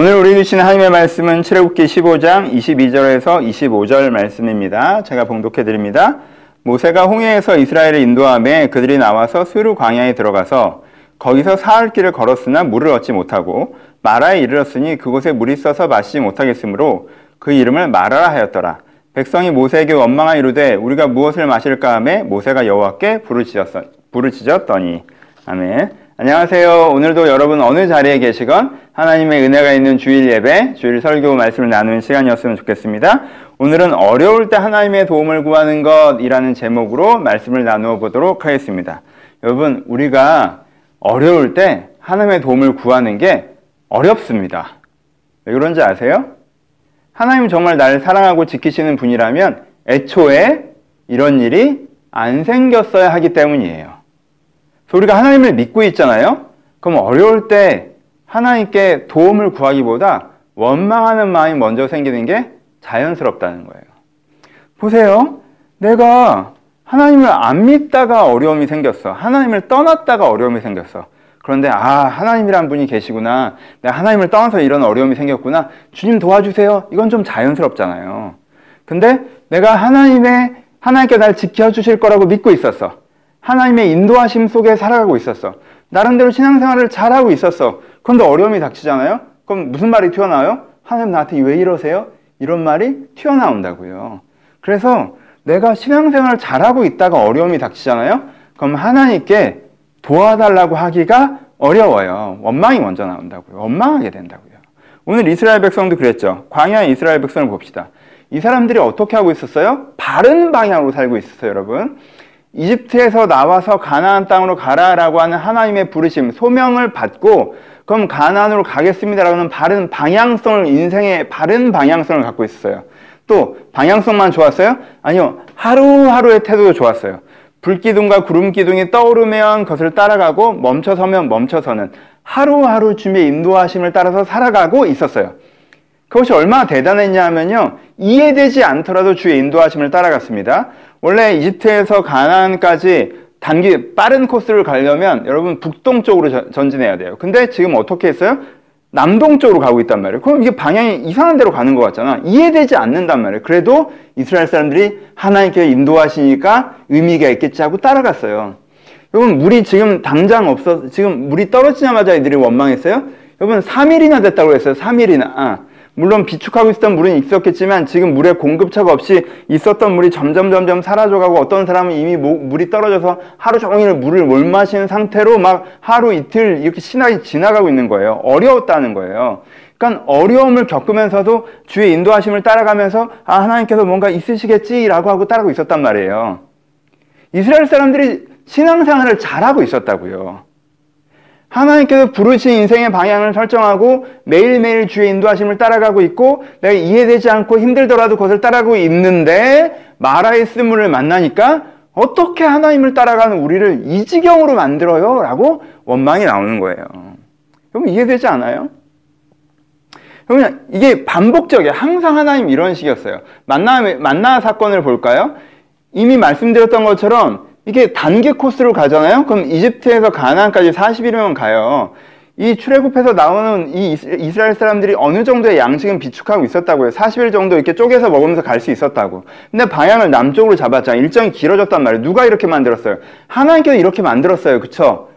오늘 우리 주신 하나님의 말씀은 출애굽기 15장 22절에서 25절 말씀입니다. 제가 봉독해 드립니다. 모세가 홍해에서 이스라엘을 인도함에 그들이 나와서 스루 광야에 들어가서 거기서 사흘 길을 걸었으나 물을 얻지 못하고 마라에 이르렀으니 그곳에 물이 써서 마시지 못하겠으므로 그 이름을 마라라 하였더라. 백성이 모세에게 원망하 이르되 우리가 무엇을 마실까 하매 모세가 여호와께 부르짖었, 짖었더니 아멘. 안녕하세요. 오늘도 여러분 어느 자리에 계시건 하나님의 은혜가 있는 주일 예배, 주일 설교 말씀을 나누는 시간이었으면 좋겠습니다. 오늘은 어려울 때 하나님의 도움을 구하는 것이라는 제목으로 말씀을 나누어 보도록 하겠습니다. 여러분, 우리가 어려울 때 하나님의 도움을 구하는 게 어렵습니다. 왜 그런지 아세요? 하나님 정말 나를 사랑하고 지키시는 분이라면 애초에 이런 일이 안 생겼어야 하기 때문이에요. 우리가 하나님을 믿고 있잖아요? 그럼 어려울 때 하나님께 도움을 구하기보다 원망하는 마음이 먼저 생기는 게 자연스럽다는 거예요. 보세요. 내가 하나님을 안 믿다가 어려움이 생겼어. 하나님을 떠났다가 어려움이 생겼어. 그런데 아 하나님이란 분이 계시구나. 내가 하나님을 떠나서 이런 어려움이 생겼구나. 주님 도와주세요. 이건 좀 자연스럽잖아요. 근데 내가 하나님의 하나님께 날 지켜주실 거라고 믿고 있었어. 하나님의 인도하심 속에 살아가고 있었어. 나름대로 신앙생활을 잘하고 있었어. 그런데 어려움이 닥치잖아요? 그럼 무슨 말이 튀어나와요? 하나님 나한테 왜 이러세요? 이런 말이 튀어나온다고요. 그래서 내가 신앙생활을 잘하고 있다가 어려움이 닥치잖아요? 그럼 하나님께 도와달라고 하기가 어려워요. 원망이 먼저 나온다고요. 원망하게 된다고요. 오늘 이스라엘 백성도 그랬죠. 광야의 이스라엘 백성을 봅시다. 이 사람들이 어떻게 하고 있었어요? 바른 방향으로 살고 있었어요, 여러분. 이집트에서 나와서 가나안 땅으로 가라라고 하는 하나님의 부르심, 소명을 받고 그럼 가나안으로 가겠습니다라는 바른 방향성을 인생의 바른 방향성을 갖고 있었어요. 또 방향성만 좋았어요? 아니요. 하루하루의 태도도 좋았어요. 불기둥과 구름기둥이 떠오르면 그것을 따라가고 멈춰서면 멈춰서는 하루하루 주님의 인도하심을 따라서 살아가고 있었어요. 그것이 얼마나 대단했냐 하면요. 이해되지 않더라도 주의 인도하심을 따라갔습니다. 원래 이집트에서 가나안까지 단기 빠른 코스를 가려면 여러분 북동쪽으로 전진해야 돼요. 근데 지금 어떻게 했어요? 남동쪽으로 가고 있단 말이에요. 그럼 이게 방향이 이상한 데로 가는 것 같잖아. 이해되지 않는단 말이에요. 그래도 이스라엘 사람들이 하나님께 인도하시니까 의미가 있겠지 하고 따라갔어요. 여러분, 물이 지금 당장 없어, 지금 물이 떨어지자마자 이들이 원망했어요? 여러분, 3일이나 됐다고 했어요. 3일이나. 아. 물론 비축하고 있었던 물은 있었겠지만 지금 물의 공급차가 없이 있었던 물이 점점 점점 사라져가고 어떤 사람은 이미 물이 떨어져서 하루 종일 물을 못 마시는 상태로 막 하루 이틀 이렇게 신나게 지나가고 있는 거예요. 어려웠다는 거예요. 그러니까 어려움을 겪으면서도 주의 인도하심을 따라가면서 아 하나님께서 뭔가 있으시겠지라고 하고 따라가고 있었단 말이에요. 이스라엘 사람들이 신앙생활을 잘하고 있었다고요. 하나님께서 부르신 인생의 방향을 설정하고 매일매일 주의 인도하심을 따라가고 있고 내가 이해되지 않고 힘들더라도 그것을 따라가고 있는데 마라의 스물을 만나니까 어떻게 하나님을 따라가는 우리를 이 지경으로 만들어요? 라고 원망이 나오는 거예요. 여러분 이해되지 않아요? 여러분 이게 반복적이에요. 항상 하나님 이런 식이었어요. 만나, 만나 사건을 볼까요? 이미 말씀드렸던 것처럼 이게 단계 코스로 가잖아요? 그럼 이집트에서 가나안까지 40일이면 가요. 이 출애굽해서 나오는 이 이스라엘 사람들이 어느 정도의 양식은 비축하고 있었다고요. 40일 정도 이렇게 쪼개서 먹으면서 갈 수 있었다고. 근데 방향을 남쪽으로 잡았잖아요. 일정이 길어졌단 말이에요. 누가 이렇게 만들었어요? 하나님께서 이렇게 만들었어요. 그쵸?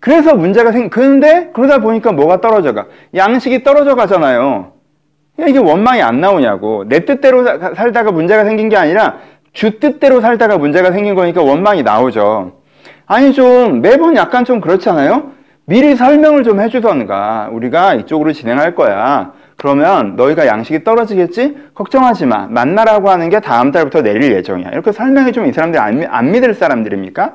그래서 문제가 생, 그런데 그러다 보니까 뭐가 떨어져가? 양식이 떨어져 가잖아요. 이게 원망이 안 나오냐고. 내 뜻대로 살다가 문제가 생긴 게 아니라 주 뜻대로 살다가 문제가 생긴 거니까 원망이 나오죠. 아니 좀 매번 약간 좀 그렇잖아요. 미리 설명을 좀 해주던가 우리가 이쪽으로 진행할 거야. 그러면 너희가 양식이 떨어지겠지? 걱정하지 마. 만나라고 하는 게 다음 달부터 내릴 예정이야. 이렇게 설명해 주면 이 사람들이 안, 안 믿을 사람들입니까?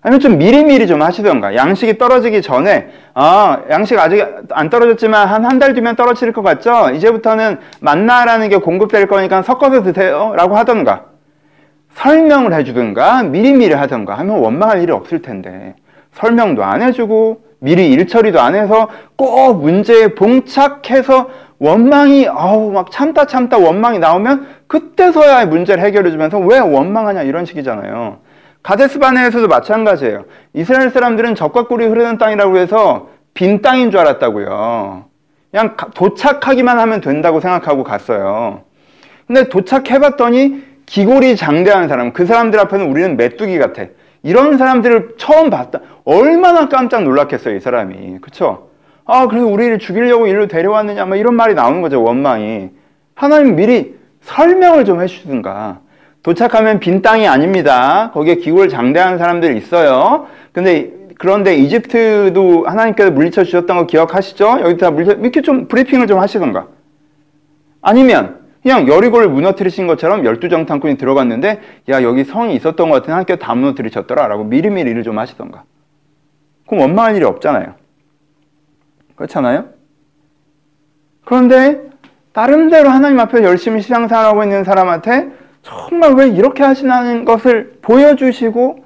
아니면 좀 미리미리 좀 하시던가. 양식이 떨어지기 전에, 아, 양식 아직 안 떨어졌지만 한 한 달 뒤면 떨어질 것 같죠? 이제부터는 만나라는 게 공급될 거니까 섞어서 드세요. 라고 하던가. 설명을 해주든가, 미리미리 하던가 하면 원망할 일이 없을 텐데. 설명도 안 해주고, 미리 일 처리도 안 해서 꼭 문제에 봉착해서 원망이, 아우, 막 참다 참다 원망이 나오면 그때서야 문제를 해결해주면서 왜 원망하냐 이런 식이잖아요. 가데스 바네에서도 마찬가지예요. 이스라엘 사람들은 적과 꿀이 흐르는 땅이라고 해서 빈 땅인 줄 알았다고요. 그냥 도착하기만 하면 된다고 생각하고 갔어요. 근데 도착해봤더니 기골이 장대한 사람, 그 사람들 앞에는 우리는 메뚜기 같아. 이런 사람들을 처음 봤다. 얼마나 깜짝 놀랐겠어요, 이 사람이. 그쵸? 아, 그래서 우리를 죽이려고 일로 데려왔느냐, 뭐 이런 말이 나오는 거죠, 원망이. 하나님 미리 설명을 좀 해주든가. 도착하면 빈 땅이 아닙니다. 거기에 기골 장대한 사람들 있어요. 근데 그런데 이집트도 하나님께서 물리쳐 주셨던 거 기억하시죠? 여기 다 물리쳐 이렇게 좀 브리핑을 좀 하시던가. 아니면 그냥 여리고를 무너뜨리신 것처럼 열두 정탐꾼이 들어갔는데 야 여기 성이 있었던 것 같은 하나님께서 다 무너뜨리셨더라라고 미리미리 일을 좀 하시던가. 그럼 원망할 일이 없잖아요. 그렇잖아요? 그런데 나름대로 하나님 앞에 열심히 신앙생활하고 있는 사람한테 정말 왜 이렇게 하시는 것을 보여주시고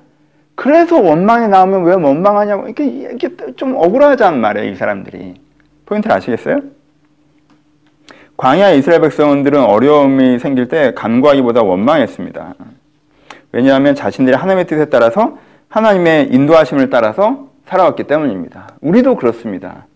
그래서 원망이 나오면 왜 원망하냐고 이렇게, 이렇게 좀 억울하잖아 말이에요 이 사람들이 포인트를 아시겠어요? 광야 이스라엘 백성들은 어려움이 생길 때 간구하기보다 원망했습니다. 왜냐하면 자신들이 하나님의 뜻에 따라서 하나님의 인도하심을 따라서 살아왔기 때문입니다. 우리도 그렇습니다.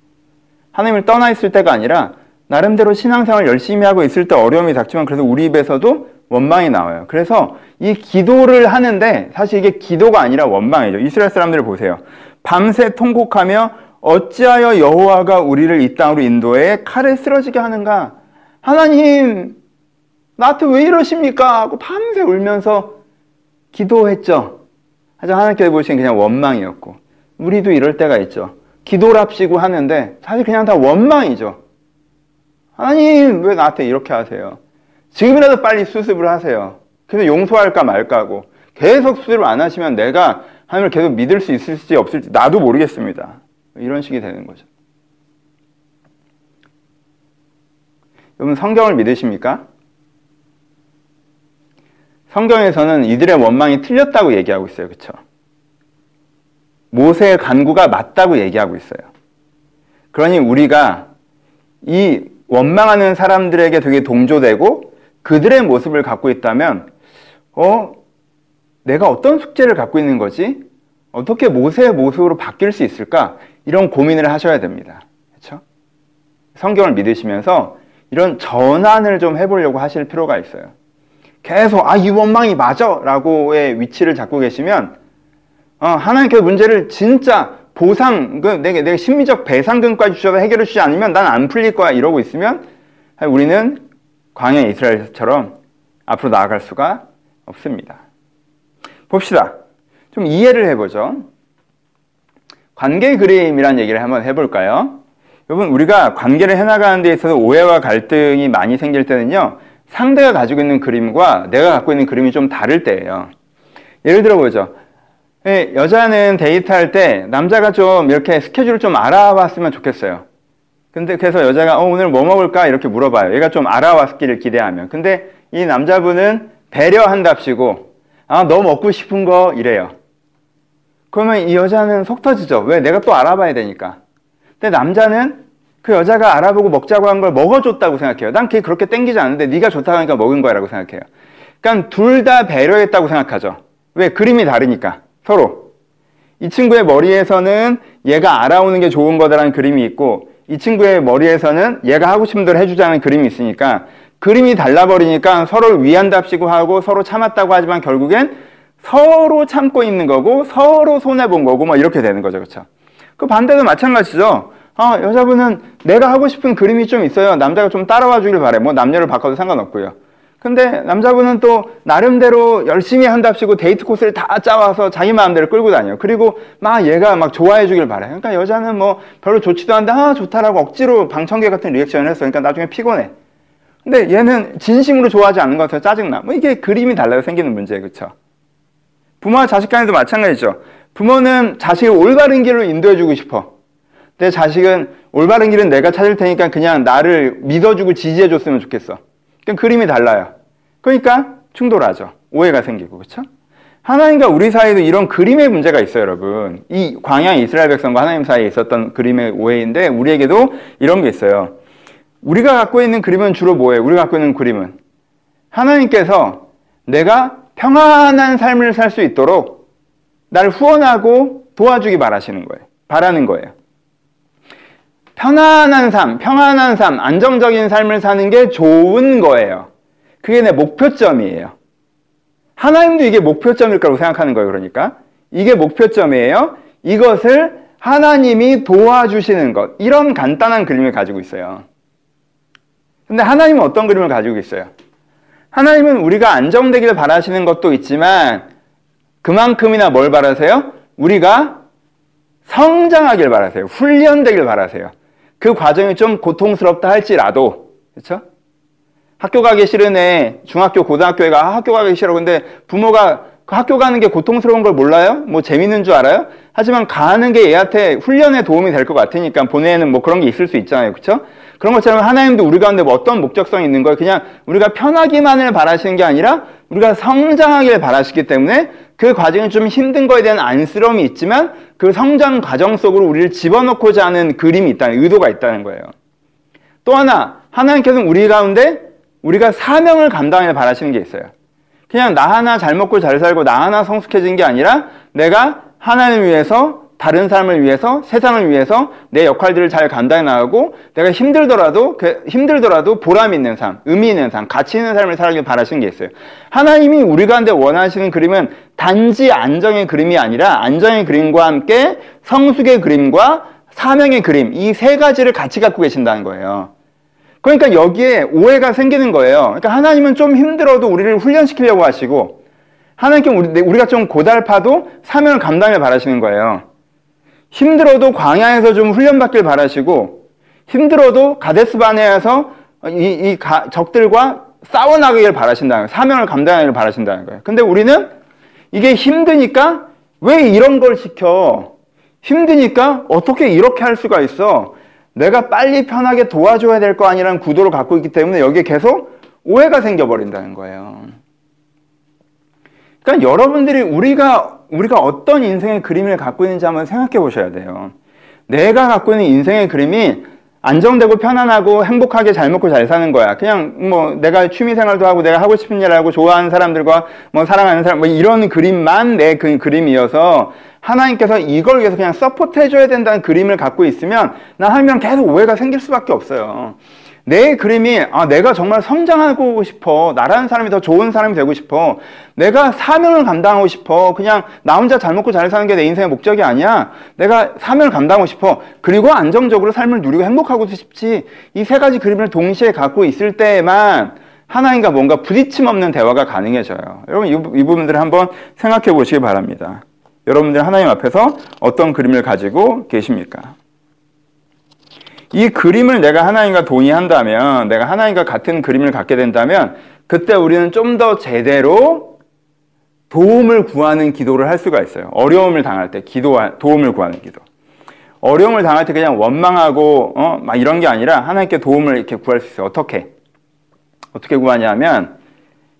하나님을 떠나 있을 때가 아니라 나름대로 신앙생활 열심히 하고 있을 때 어려움이 닥치면 그래서 우리 입에서도 원망이 나와요. 그래서 이 기도를 하는데 사실 이게 기도가 아니라 원망이죠. 이스라엘 사람들을 보세요. 밤새 통곡하며 어찌하여 여호와가 우리를 이 땅으로 인도해 칼에 쓰러지게 하는가? 하나님 나한테 왜 이러십니까? 하고 밤새 울면서 기도했죠. 하지만 하나님께서 보시기엔 그냥 원망이었고 우리도 이럴 때가 있죠. 기도랍시고 하는데 사실 그냥 다 원망이죠. 하나님 왜 나한테 이렇게 하세요? 지금이라도 빨리 수습을 하세요. 그래서 용서할까 말까 하고 계속 수습을 안 하시면 내가 하나님을 계속 믿을 수 있을지 없을지 나도 모르겠습니다. 이런 식이 되는 거죠. 여러분 성경을 믿으십니까? 성경에서는 이들의 원망이 틀렸다고 얘기하고 있어요. 그렇죠? 모세의 간구가 맞다고 얘기하고 있어요. 그러니 우리가 이 원망하는 사람들에게 되게 동조되고 그들의 모습을 갖고 있다면 어 내가 어떤 숙제를 갖고 있는 거지? 어떻게 모세의 모습으로 바뀔 수 있을까? 이런 고민을 하셔야 됩니다. 그렇죠? 성경을 믿으시면서 이런 전환을 좀 해보려고 하실 필요가 있어요. 계속 아 이 원망이 맞아 라고의 위치를 잡고 계시면 어, 하나님께서 문제를 진짜 보상 그 내가 내가 심리적 배상금까지 주셔서 해결해 주지 않으면 난 안 풀릴 거야 이러고 있으면 우리는 광야 이스라엘처럼 앞으로 나아갈 수가 없습니다. 봅시다. 좀 이해를 해보죠. 관계 그림이란 얘기를 한번 해볼까요? 여러분 우리가 관계를 해나가는 데 있어서 오해와 갈등이 많이 생길 때는요. 상대가 가지고 있는 그림과 내가 갖고 있는 그림이 좀 다를 때예요. 예를 들어 보죠. 예, 여자는 데이트할 때 남자가 좀 이렇게 스케줄을 좀 알아봤으면 좋겠어요. 근데 그래서 여자가 어, 오늘 뭐 먹을까 이렇게 물어봐요. 얘가 좀 알아왔기를 기대하면. 근데 이 남자분은 배려한답시고 아, 너 먹고 싶은 거 이래요. 그러면 이 여자는 속 터지죠. 왜? 내가 또 알아봐야 되니까. 근데 남자는 그 여자가 알아보고 먹자고 한 걸 먹어줬다고 생각해요. 난 그게 그렇게 땡기지 않는데 네가 좋다고 하니까 먹은 거야라고 생각해요. 그러니까 둘 다 배려했다고 생각하죠. 왜? 그림이 다르니까. 서로. 이 친구의 머리에서는 얘가 알아오는 게 좋은 거다라는 그림이 있고 이 친구의 머리에서는 얘가 하고 싶은 대로 해주자는 그림이 있으니까 그림이 달라버리니까 서로를 위한답시고 하고 서로 참았다고 하지만 결국엔 서로 참고 있는 거고 서로 손해본 거고 뭐 이렇게 되는 거죠. 그렇죠? 그 반대도 마찬가지죠. 아, 여자분은 내가 하고 싶은 그림이 좀 있어요. 남자가 좀 따라와 주길 바래. 뭐 남녀를 바꿔도 상관없고요. 근데 남자분은 또 나름대로 열심히 한답시고 데이트 코스를 다 짜와서 자기 마음대로 끌고 다녀요. 그리고 막 얘가 막 좋아해 주길 바래. 그러니까 여자는 뭐 별로 좋지도 않은데 아 좋다라고 억지로 방청객 같은 리액션을 했어. 그러니까 나중에 피곤해. 근데 얘는 진심으로 좋아하지 않는 것 같아서 짜증나. 뭐 이게 그림이 달라서 생기는 문제예요. 그렇죠? 부모와 자식 간에도 마찬가지죠. 부모는 자식을 올바른 길로 인도해 주고 싶어. 내 자식은 올바른 길은 내가 찾을 테니까 그냥 나를 믿어주고 지지해 줬으면 좋겠어. 그럼 그림이 달라요. 그러니까 충돌하죠. 오해가 생기고 그렇죠? 하나님과 우리 사이에도 이런 그림의 문제가 있어요, 여러분. 이 광야 이스라엘 백성과 하나님 사이에 있었던 그림의 오해인데 우리에게도 이런 게 있어요. 우리가 갖고 있는 그림은 주로 뭐예요? 우리가 갖고 있는 그림은 하나님께서 내가 평안한 삶을 살 수 있도록 나를 후원하고 도와주기 바라시는 거예요. 바라는 거예요. 편안한 삶, 평안한 삶, 안정적인 삶을 사는 게 좋은 거예요. 그게 내 목표점이에요. 하나님도 이게 목표점일 거라고 생각하는 거예요, 그러니까. 이게 목표점이에요. 이것을 하나님이 도와주시는 것. 이런 간단한 그림을 가지고 있어요. 근데 하나님은 어떤 그림을 가지고 있어요? 하나님은 우리가 안정되기를 바라시는 것도 있지만 그만큼이나 뭘 바라세요? 우리가 성장하길 바라세요. 훈련되길 바라세요. 그 과정이 좀 고통스럽다 할지라도 그렇죠? 학교 가기 싫은 애 중학교 고등학교에가 학교 가기 싫어 근데 부모가 그 학교 가는 게 고통스러운 걸 몰라요? 뭐 재밌는 줄 알아요? 하지만 가는 게 얘한테 훈련에 도움이 될 것 같으니까 보내는 뭐 그런 게 있을 수 있잖아요. 그렇죠? 그런 것처럼 하나님도 우리 가운데 뭐 어떤 목적성이 있는 거예요. 그냥 우리가 편하기만을 바라시는 게 아니라 우리가 성장하기를 바라시기 때문에 그 과정이 좀 힘든 거에 대한 안쓰러움이 있지만 그 성장 과정 속으로 우리를 집어넣고자 하는 그림이 있다는 의도가 있다는 거예요. 또 하나 하나님께서는 우리 가운데 우리가 사명을 감당해 바라시는 게 있어요. 그냥 나 하나 잘 먹고 잘 살고 나 하나 성숙해진 게 아니라 내가 하나님을 위해서 다른 사람을 위해서 세상을 위해서 내 역할들을 잘 감당해 나가고 내가 힘들더라도 그 힘들더라도 보람 있는 삶, 의미 있는 삶, 가치 있는 삶을 살기 바라시는 게 있어요. 하나님이 우리 가운데 원하시는 그림은 단지 안정의 그림이 아니라 안정의 그림과 함께 성숙의 그림과 사명의 그림 이 세 가지를 같이 갖고 계신다는 거예요. 그러니까 여기에 오해가 생기는 거예요. 그러니까 하나님은 좀 힘들어도 우리를 훈련시키려고 하시고 하나님께 우리, 우리가 좀 고달파도 사명을 감당을 바라시는 거예요. 힘들어도 광야에서 좀 훈련받길 바라시고 힘들어도 가데스 바네에서 이, 이 가, 적들과 싸워나가길 바라신다는 거예요. 사명을 감당하기를 바라신다는 거예요. 근데 우리는 이게 힘드니까 왜 이런 걸 시켜? 힘드니까 어떻게 이렇게 할 수가 있어? 내가 빨리 편하게 도와줘야 될 거 아니라는 구도를 갖고 있기 때문에 여기에 계속 오해가 생겨버린다는 거예요. 그러니까 여러분들이 우리가 우리가 어떤 인생의 그림을 갖고 있는지 한번 생각해 보셔야 돼요. 내가 갖고 있는 인생의 그림이 안정되고 편안하고 행복하게 잘 먹고 잘 사는 거야. 그냥 뭐 내가 취미 생활도 하고 내가 하고 싶은 일 하고 좋아하는 사람들과 뭐 사랑하는 사람 뭐 이런 그림만 내 그 그림이어서 하나님께서 이걸 위해서 그냥 support 해줘야 된다는 그림을 갖고 있으면 나 하면 계속 오해가 생길 수밖에 없어요. 내 그림이 아 내가 정말 성장하고 싶어. 나라는 사람이 더 좋은 사람이 되고 싶어. 내가 사명을 감당하고 싶어. 그냥 나 혼자 잘 먹고 잘 사는 게 내 인생의 목적이 아니야. 내가 사명을 감당하고 싶어. 그리고 안정적으로 삶을 누리고 행복하고 싶지. 이 세 가지 그림을 동시에 갖고 있을 때에만 하나님과 뭔가 부딪힘 없는 대화가 가능해져요. 여러분 이, 이 부분들을 한번 생각해 보시기 바랍니다 여러분들 하나님 앞에서 어떤 그림을 가지고 계십니까? 이 그림을 내가 하나님과 동의한다면, 내가 하나님과 같은 그림을 갖게 된다면, 그때 우리는 좀 더 제대로 도움을 구하는 기도를 할 수가 있어요. 어려움을 당할 때 기도, 도움을 구하는 기도. 어려움을 당할 때 그냥 원망하고, 어, 막 이런 게 아니라 하나님께 도움을 이렇게 구할 수 있어요. 어떻게? 어떻게 구하냐면,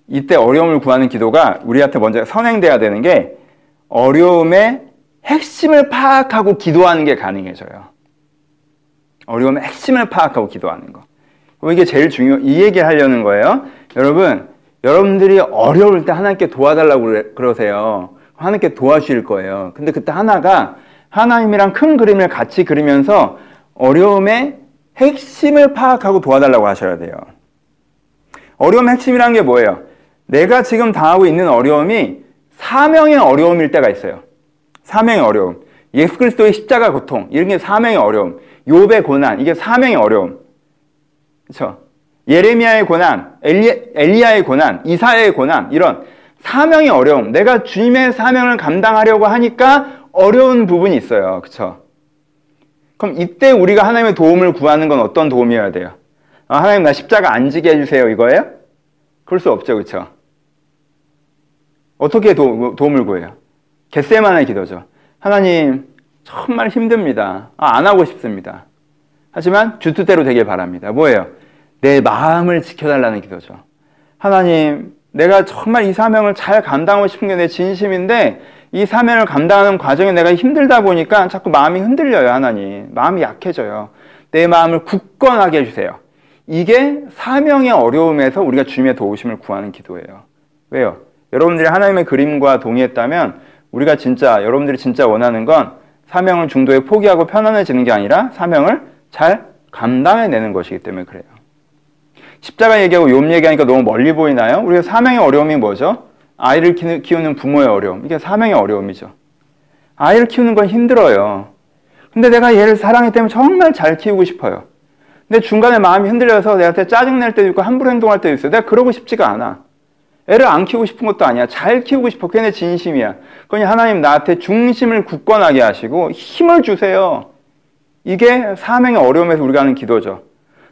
이때 어려움을 구하는 기도가 우리한테 먼저 선행돼야 되는 게 어려움의 핵심을 파악하고 기도하는 게 가능해져요. 어려움의 핵심을 파악하고 기도하는 거. 이게 제일 중요, 이 얘기 하려는 거예요. 여러분, 여러분들이 어려울 때 하나님께 도와달라고 그러세요. 하나님께 도와주실 거예요. 근데 그때 하나가 하나님이랑 큰 그림을 같이 그리면서 어려움의 핵심을 파악하고 도와달라고 하셔야 돼요. 어려움의 핵심이란 게 뭐예요? 내가 지금 당하고 있는 어려움이 사명의 어려움일 때가 있어요. 사명의 어려움. 예수 그리스도의 십자가 고통. 이런 게 사명의 어려움. 욥의 고난, 이게 사명의 어려움. 그렇죠? 예레미야의 고난, 엘리, 엘리 야의 고난, 이사야의 고난, 이런 사명의 어려움. 내가 주님의 사명을 감당하려고 하니까 어려운 부분이 있어요. 그렇죠? 그럼 이때 우리가 하나님의 도움을 구하는 건 어떤 도움이어야 돼요? 아, 하나님 나 십자가 안 지게 해주세요 이거예요? 그럴 수 없죠. 그렇죠? 어떻게 도, 도움을 구해요? 겟세만의 기도죠. 하나님 정말 힘듭니다. 아, 안 하고 싶습니다. 하지만 주뜻대로 되길 바랍니다. 뭐예요? 내 마음을 지켜달라는 기도죠. 하나님, 내가 정말 이 사명을 잘 감당하고 싶은 게 내 진심인데 이 사명을 감당하는 과정에 내가 힘들다 보니까 자꾸 마음이 흔들려요, 하나님. 마음이 약해져요. 내 마음을 굳건하게 해주세요. 이게 사명의 어려움에서 우리가 주님의 도우심을 구하는 기도예요. 왜요? 여러분들이 하나님의 그림과 동의했다면 우리가 진짜, 여러분들이 진짜 원하는 건 사명을 중도에 포기하고 편안해지는 게 아니라 사명을 잘 감당해내는 것이기 때문에 그래요. 십자가 얘기하고 욥 얘기하니까 너무 멀리 보이나요? 우리가 사명의 어려움이 뭐죠? 아이를 키우는 부모의 어려움. 이게 사명의 어려움이죠. 아이를 키우는 건 힘들어요. 근데 내가 얘를 사랑하기 때문에 정말 잘 키우고 싶어요. 근데 중간에 마음이 흔들려서 내한테 짜증낼 때도 있고 함부로 행동할 때도 있어요. 내가 그러고 싶지가 않아. 애를 안 키우고 싶은 것도 아니야. 잘 키우고 싶어. 그게 내 진심이야. 그러니 하나님 나한테 중심을 굳건하게 하시고 힘을 주세요. 이게 사명의 어려움에서 우리가 하는 기도죠.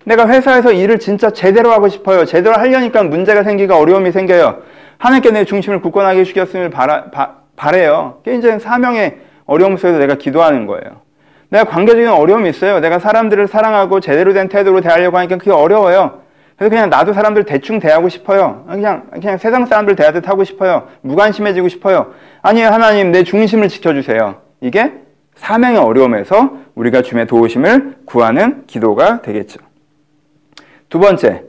내가 회사에서 일을 진짜 제대로 하고 싶어요. 제대로 하려니까 문제가 생기고 어려움이 생겨요. 하나님께 내 중심을 굳건하게 해주셨음을 바라, 바, 바래요. 그게 이제 사명의 어려움 속에서 내가 기도하는 거예요. 내가 관계적인 어려움이 있어요. 내가 사람들을 사랑하고 제대로 된 태도로 대하려고 하니까 그게 어려워요. 그래서 그냥 나도 사람들 대충 대하고 싶어요. 그냥, 그냥 세상 사람들 대하듯 하고 싶어요. 무관심해지고 싶어요. 아니요, 하나님, 내 중심을 지켜주세요. 이게 사명의 어려움에서 우리가 주님의 도우심을 구하는 기도가 되겠죠. 두 번째,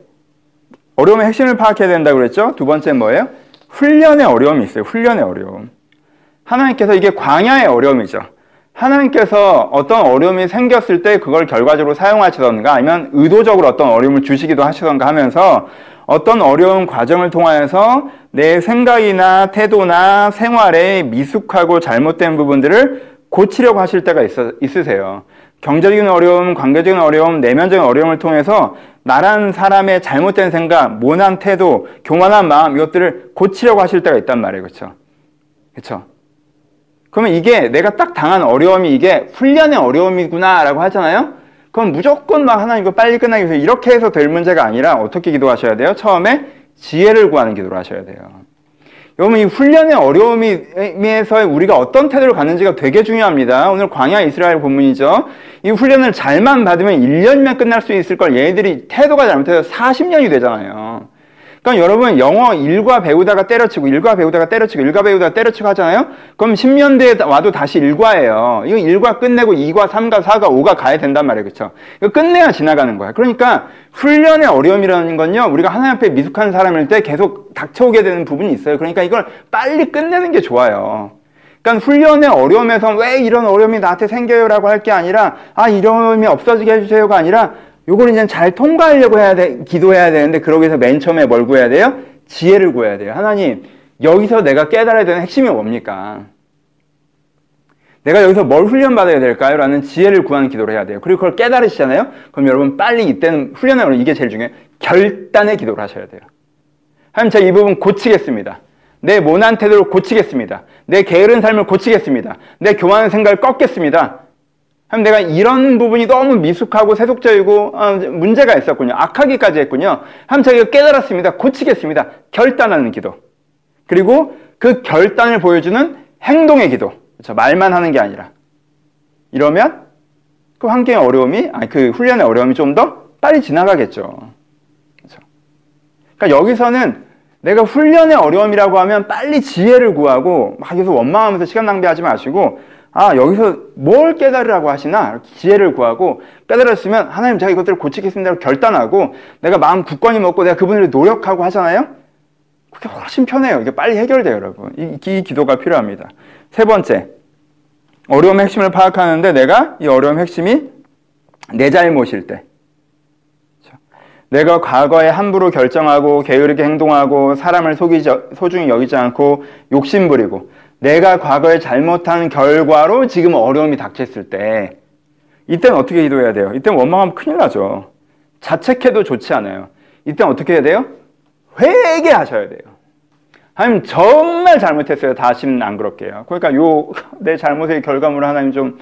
어려움의 핵심을 파악해야 된다고 그랬죠? 두 번째 뭐예요? 훈련의 어려움이 있어요. 훈련의 어려움. 하나님께서 이게 광야의 어려움이죠. 하나님께서 어떤 어려움이 생겼을 때 그걸 결과적으로 사용하시던가 아니면 의도적으로 어떤 어려움을 주시기도 하시던가 하면서 어떤 어려운 과정을 통하여서 내 생각이나 태도나 생활에 미숙하고 잘못된 부분들을 고치려고 하실 때가 있어, 있으세요. 경제적인 어려움, 관계적인 어려움, 내면적인 어려움을 통해서 나란 사람의 잘못된 생각, 모난 태도, 교만한 마음 이것들을 고치려고 하실 때가 있단 말이에요. 그렇죠? 그렇죠? 그러면 이게 내가 딱 당한 어려움이 이게 훈련의 어려움이구나라고 하잖아요. 그럼 무조건 막 하나님 이거 빨리 끝나기 위해서 이렇게 해서 될 문제가 아니라 어떻게 기도하셔야 돼요? 처음에 지혜를 구하는 기도를 하셔야 돼요. 여러분 이 훈련의 어려움에서 우리가 어떤 태도를 갖는지가 되게 중요합니다. 오늘 광야 이스라엘 본문이죠. 이 훈련을 잘만 받으면 1년이면 끝날 수 있을 걸 얘들이 태도가 잘못해서 40년이 되잖아요. 그러니까 여러분 영어 1과 배우다가 때려치고 1과 배우다가 때려치고 1과 배우다가 때려치고 하잖아요. 그럼 10년 뒤에 와도 다시 1과예요. 이거 1과 끝내고 2과, 3과, 4과, 5가 가야 된단 말이에요. 그렇죠? 이거 끝내야 지나가는 거야. 그러니까 훈련의 어려움이라는 건요. 우리가 하나님 앞에 미숙한 사람일 때 계속 닥쳐오게 되는 부분이 있어요. 그러니까 이걸 빨리 끝내는 게 좋아요. 그러니까 훈련의 어려움에서 왜 이런 어려움이 나한테 생겨요라고 할 게 아니라 아 이런 어려움이 없어지게 해주세요가 아니라 요걸 이제 잘 통과하려고 해야 돼, 기도해야 되는데, 그러기 위해서 맨 처음에 뭘 구해야 돼요? 지혜를 구해야 돼요. 하나님, 여기서 내가 깨달아야 되는 핵심이 뭡니까? 내가 여기서 뭘 훈련받아야 될까요? 라는 지혜를 구하는 기도를 해야 돼요. 그리고 그걸 깨달으시잖아요? 그럼 여러분 빨리 이때는 훈련을, 이게 제일 중요해요. 결단의 기도를 하셔야 돼요. 하나님, 제가 이 부분 고치겠습니다. 내 모난 태도를 고치겠습니다. 내 게으른 삶을 고치겠습니다. 내 교만한 생각을 꺾겠습니다. 그럼 내가 이런 부분이 너무 미숙하고 세속적이고 어, 문제가 있었군요. 악하기까지 했군요. 하면 제가 깨달았습니다. 고치겠습니다. 결단하는 기도. 그리고 그 결단을 보여주는 행동의 기도. 그렇죠? 말만 하는 게 아니라. 이러면 그 환경의 어려움이, 아니 그 훈련의 어려움이 좀 더 빨리 지나가겠죠. 그렇죠? 그러니까 여기서는 내가 훈련의 어려움이라고 하면 빨리 지혜를 구하고 막 계속 원망하면서 시간 낭비하지 마시고 아, 여기서 뭘 깨달으라고 하시나? 지혜를 구하고 깨달았으면 하나님 제가 이것들을 고치겠습니다. 결단하고 내가 마음 굳건히 먹고 내가 그분을 노력하고 하잖아요? 그게 훨씬 편해요. 이게 빨리 해결돼요, 여러분. 이, 이 기도가 필요합니다. 세 번째, 어려움의 핵심을 파악하는데 내가 이 어려움의 핵심이 내 잘못일 때. 그렇죠? 내가 과거에 함부로 결정하고 게으르게 행동하고 사람을 속이지, 소중히 여기지 않고 욕심부리고 내가 과거에 잘못한 결과로 지금 어려움이 닥쳤을 때 이때는 어떻게 기도해야 돼요? 이때는 원망하면 큰일 나죠. 자책해도 좋지 않아요. 이때는 어떻게 해야 돼요? 회개하셔야 돼요. 하나님 정말 잘못했어요. 다시는 안 그럴게요. 그러니까 요 내 잘못의 결과물을 하나님 좀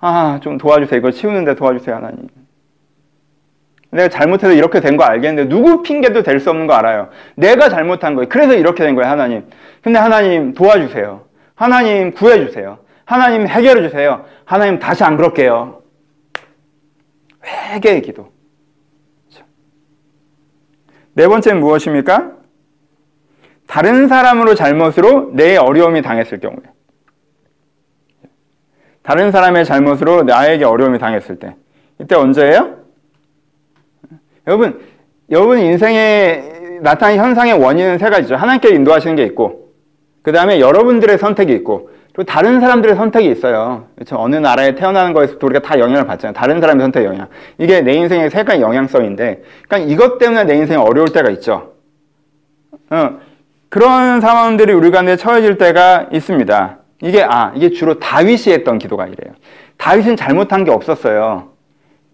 아, 좀 도와주세요. 이걸 치우는데 도와주세요, 하나님. 내가 잘못해서 이렇게 된 거 알겠는데 누구 핑계도 될 수 없는 거 알아요. 내가 잘못한 거예요. 그래서 이렇게 된 거예요, 하나님. 근데 하나님 도와주세요. 하나님 구해주세요. 하나님 해결해 주세요. 하나님 다시 안 그럴게요. 회개의 기도. 네 번째는 무엇입니까? 다른 사람으로 잘못으로 내 어려움이 당했을 경우에. 다른 사람의 잘못으로 나에게 어려움이 당했을 때. 이때 언제예요? 여러분, 여러분 인생에 나타난 현상의 원인은 세 가지죠. 하나님께 인도하시는 게 있고, 그 다음에 여러분들의 선택이 있고, 그리고 다른 사람들의 선택이 있어요. 그렇죠? 어느 나라에 태어나는 거에서 우리가 다 영향을 받잖아요. 다른 사람의 선택 영향. 이게 내 인생의 세 가지 영향성인데, 그러니까 이것 때문에 내 인생이 어려울 때가 있죠. 어, 그런 상황들이 우리 가운데 처해질 때가 있습니다. 이게 아 이게 주로 다윗이 했던 기도가 이래요. 다윗은 잘못한 게 없었어요.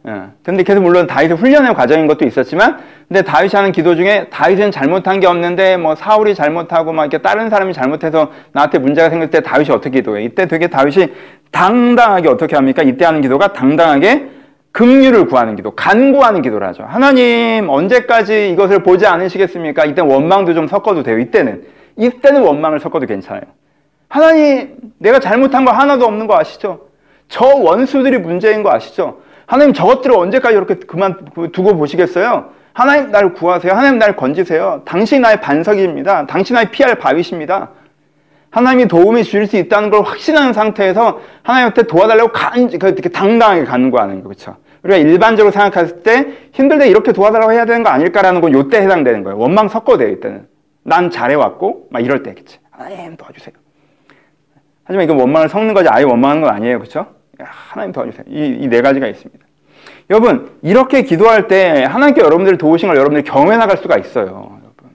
예. 근데 계속 물론 다윗의 훈련의 과정인 것도 있었지만, 근데 다윗이 하는 기도 중에 다윗은 잘못한 게 없는데 뭐 사울이 잘못하고 막 이렇게 다른 사람이 잘못해서 나한테 문제가 생길 때 다윗이 어떻게 기도해? 이때 되게 다윗이 당당하게 어떻게 합니까? 이때 하는 기도가 당당하게 긍휼을 구하는 기도, 간구하는 기도를 하죠. 하나님 언제까지 이것을 보지 않으시겠습니까? 이때 원망도 좀 섞어도 돼요. 이때는 이때는 원망을 섞어도 괜찮아요. 하나님 내가 잘못한 거 하나도 없는 거 아시죠? 저 원수들이 문제인 거 아시죠? 하나님 저것들을 언제까지 이렇게 그만 두고 보시겠어요? 하나님 날 구하세요. 하나님 날 건지세요. 당신이 나의 반석입니다. 당신 나의 피할 바위십니다. 하나님이 도움이 주실 수 있다는 걸 확신하는 상태에서 하나님한테 도와달라고 간, 이렇게 당당하게 간구하는 거, 그렇죠? 우리가 일반적으로 생각했을 때 힘들 때 이렇게 도와달라고 해야 되는 거 아닐까라는 건 요때 해당되는 거예요. 원망 섞어도 돼요, 이때는. 난 잘해왔고, 막 이럴 때겠지. 하나님 도와주세요. 하지만 이거 원망을 섞는 거지 아예 원망하는 건 아니에요, 그렇죠? 하나님 도와주세요. 이 네 가지가 있습니다. 여러분 이렇게 기도할 때 하나님께 여러분들 도우신 걸 여러분들이 경험해 나갈 수가 있어요. 여러분.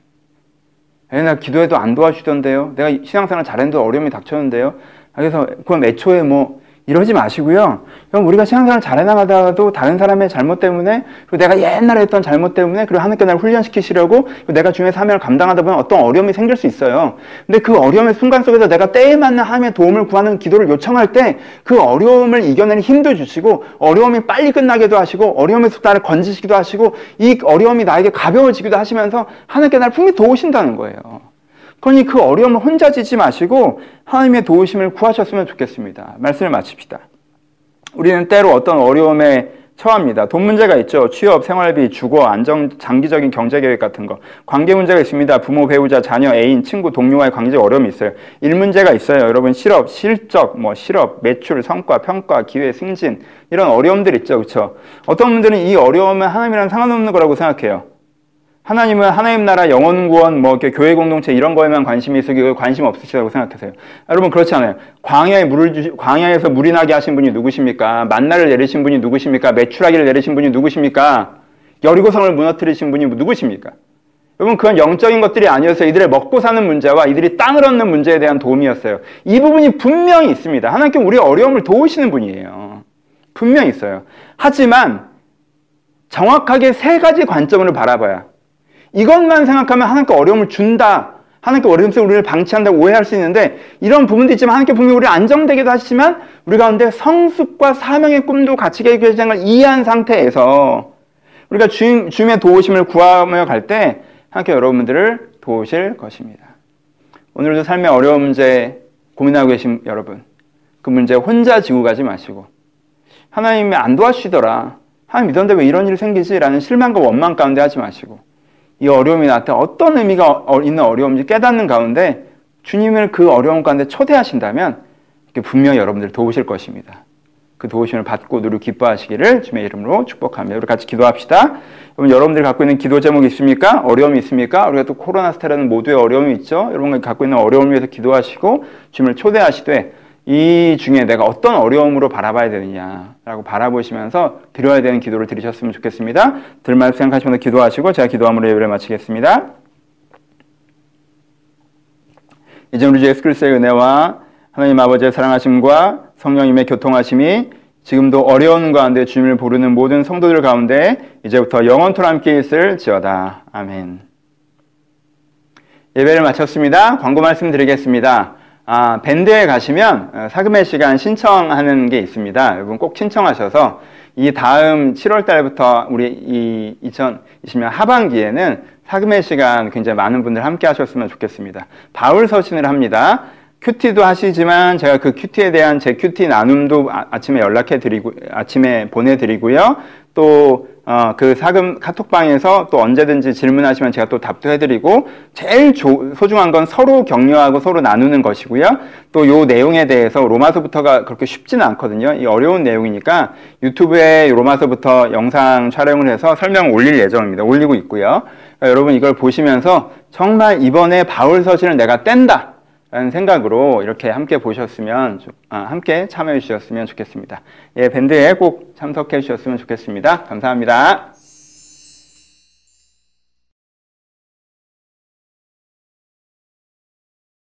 에, 나 기도해도 안 도와주던데요. 내가 신앙생활 잘했는데 어려움이 닥쳤는데요. 그래서 그럼 애초에 뭐 이러지 마시고요. 그럼 우리가 신앙생활 잘해 나가다가도 다른 사람의 잘못 때문에 그리고 내가 옛날에 했던 잘못 때문에 그리고 하나님께 나를 훈련시키시려고 내가 주님의 사명을 감당하다 보면 어떤 어려움이 생길 수 있어요. 근데 그 어려움의 순간 속에서 내가 때에 맞는 하나님의 도움을 구하는 기도를 요청할 때 그 어려움을 이겨내는 힘도 주시고 어려움이 빨리 끝나기도 하시고 어려움에서 나를 건지시기도 하시고 이 어려움이 나에게 가벼워지기도 하시면서 하나님께 나를 분명히 도우신다는 거예요. 그러니 그 어려움을 혼자 지지 마시고 하나님의 도우심을 구하셨으면 좋겠습니다. 말씀을 마칩시다. 우리는 때로 어떤 어려움에 처합니다. 돈 문제가 있죠. 취업, 생활비, 주거, 안정, 장기적인 경제 계획 같은 거. 관계 문제가 있습니다. 부모, 배우자, 자녀, 애인, 친구, 동료와의 관계적 어려움이 있어요. 일 문제가 있어요. 여러분 실업, 실적, 뭐 실업, 매출, 성과, 평가, 기회, 승진 이런 어려움들 있죠. 그렇죠? 어떤 분들은 이 어려움은 하나님이랑 상관없는 거라고 생각해요. 하나님은 하나님 나라 영원 구원 뭐 교회 공동체 이런 거에만 관심이 있으시고 관심 없으시다고 생각하세요. 여러분 그렇지 않아요. 광야에 물을 주시, 광야에서 물이 나게 하신 분이 누구십니까? 만나를 내리신 분이 누구십니까? 매출하기를 내리신 분이 누구십니까? 여리고성을 무너뜨리신 분이 누구십니까? 여러분 그건 영적인 것들이 아니었어요. 이들의 먹고 사는 문제와 이들이 땅을 얻는 문제에 대한 도움이었어요. 이 부분이 분명히 있습니다. 하나님께 우리 어려움을 도우시는 분이에요. 분명히 있어요. 하지만 정확하게 세 가지 관점으로 바라봐야 이것만 생각하면 하나님께 어려움을 준다. 하나님께 어려움 속에 우리를 방치한다고 오해할 수 있는데 이런 부분도 있지만 하나님께 분명히 우리를 안정되게도 하시지만 우리 가운데 성숙과 사명의 꿈도 같이 걸 이해한 상태에서 우리가 주님, 주님의 도우심을 구하며 갈 때 하나님께 여러분들을 도우실 것입니다. 오늘도 삶의 어려운 문제 고민하고 계신 여러분 그 문제 혼자 지고 가지 마시고 하나님이 안 도와주시더라. 하나님 믿었는데 왜 이런 일이 생기지? 라는 실망과 원망 가운데 하지 마시고 이 어려움이 나한테 어떤 의미가 있는 어려움인지 깨닫는 가운데 주님을 그 어려움 가운데 초대하신다면 분명히 여러분들 도우실 것입니다. 그 도우심을 받고 누리 기뻐하시기를 주님의 이름으로 축복합니다. 우리 같이 기도합시다. 여러분 여러분들이 갖고 있는 기도 제목이 있습니까? 어려움이 있습니까? 우리가 또 코로나 스테라는 모두의 어려움이 있죠. 여러분이 갖고 있는 어려움을 위해서 기도하시고 주님을 초대하시되 이 중에 내가 어떤 어려움으로 바라봐야 되느냐라고 바라보시면서 드려야 되는 기도를 드리셨으면 좋겠습니다. 들말 생각하시면서 기도하시고 제가 기도함으로 예배를 마치겠습니다. 이제 우리 주 예수 그리스도의 은혜와 하나님 아버지의 사랑하심과 성령님의 교통하심이 지금도 어려운 가운데 주님을 부르는 모든 성도들 가운데 이제부터 영원토록 함께 있을지어다. 아멘. 예배를 마쳤습니다. 광고 말씀 드리겠습니다. 아, 밴드에 가시면 어, 사귐의 시간 신청하는 게 있습니다. 여러분 꼭 신청하셔서 이 다음 7월 달부터 우리 이 2020년 하반기에는 사귐의 시간 굉장히 많은 분들 함께 하셨으면 좋겠습니다. 바울 서신을 합니다. QT도 하시지만 제가 그 QT에 대한 제 QT 나눔도 아침에 연락해 드리고 아침에 보내 드리고요. 또 어, 그 사귐 카톡방에서 또 언제든지 질문하시면 제가 또 답도 해드리고 제일 조, 소중한 건 서로 격려하고 서로 나누는 것이고요. 또 요 내용에 대해서 로마서부터가 그렇게 쉽지는 않거든요. 이 어려운 내용이니까 유튜브에 로마서부터 영상 촬영을 해서 설명을 올릴 예정입니다. 올리고 있고요. 그러니까 여러분 이걸 보시면서 정말 이번에 바울 서신을 내가 뗀다. 라는 생각으로 이렇게 함께 보셨으면, 좋- 아, 함께 참여해 주셨으면 좋겠습니다. 예, 밴드에 꼭 참석해 주셨으면 좋겠습니다. 감사합니다.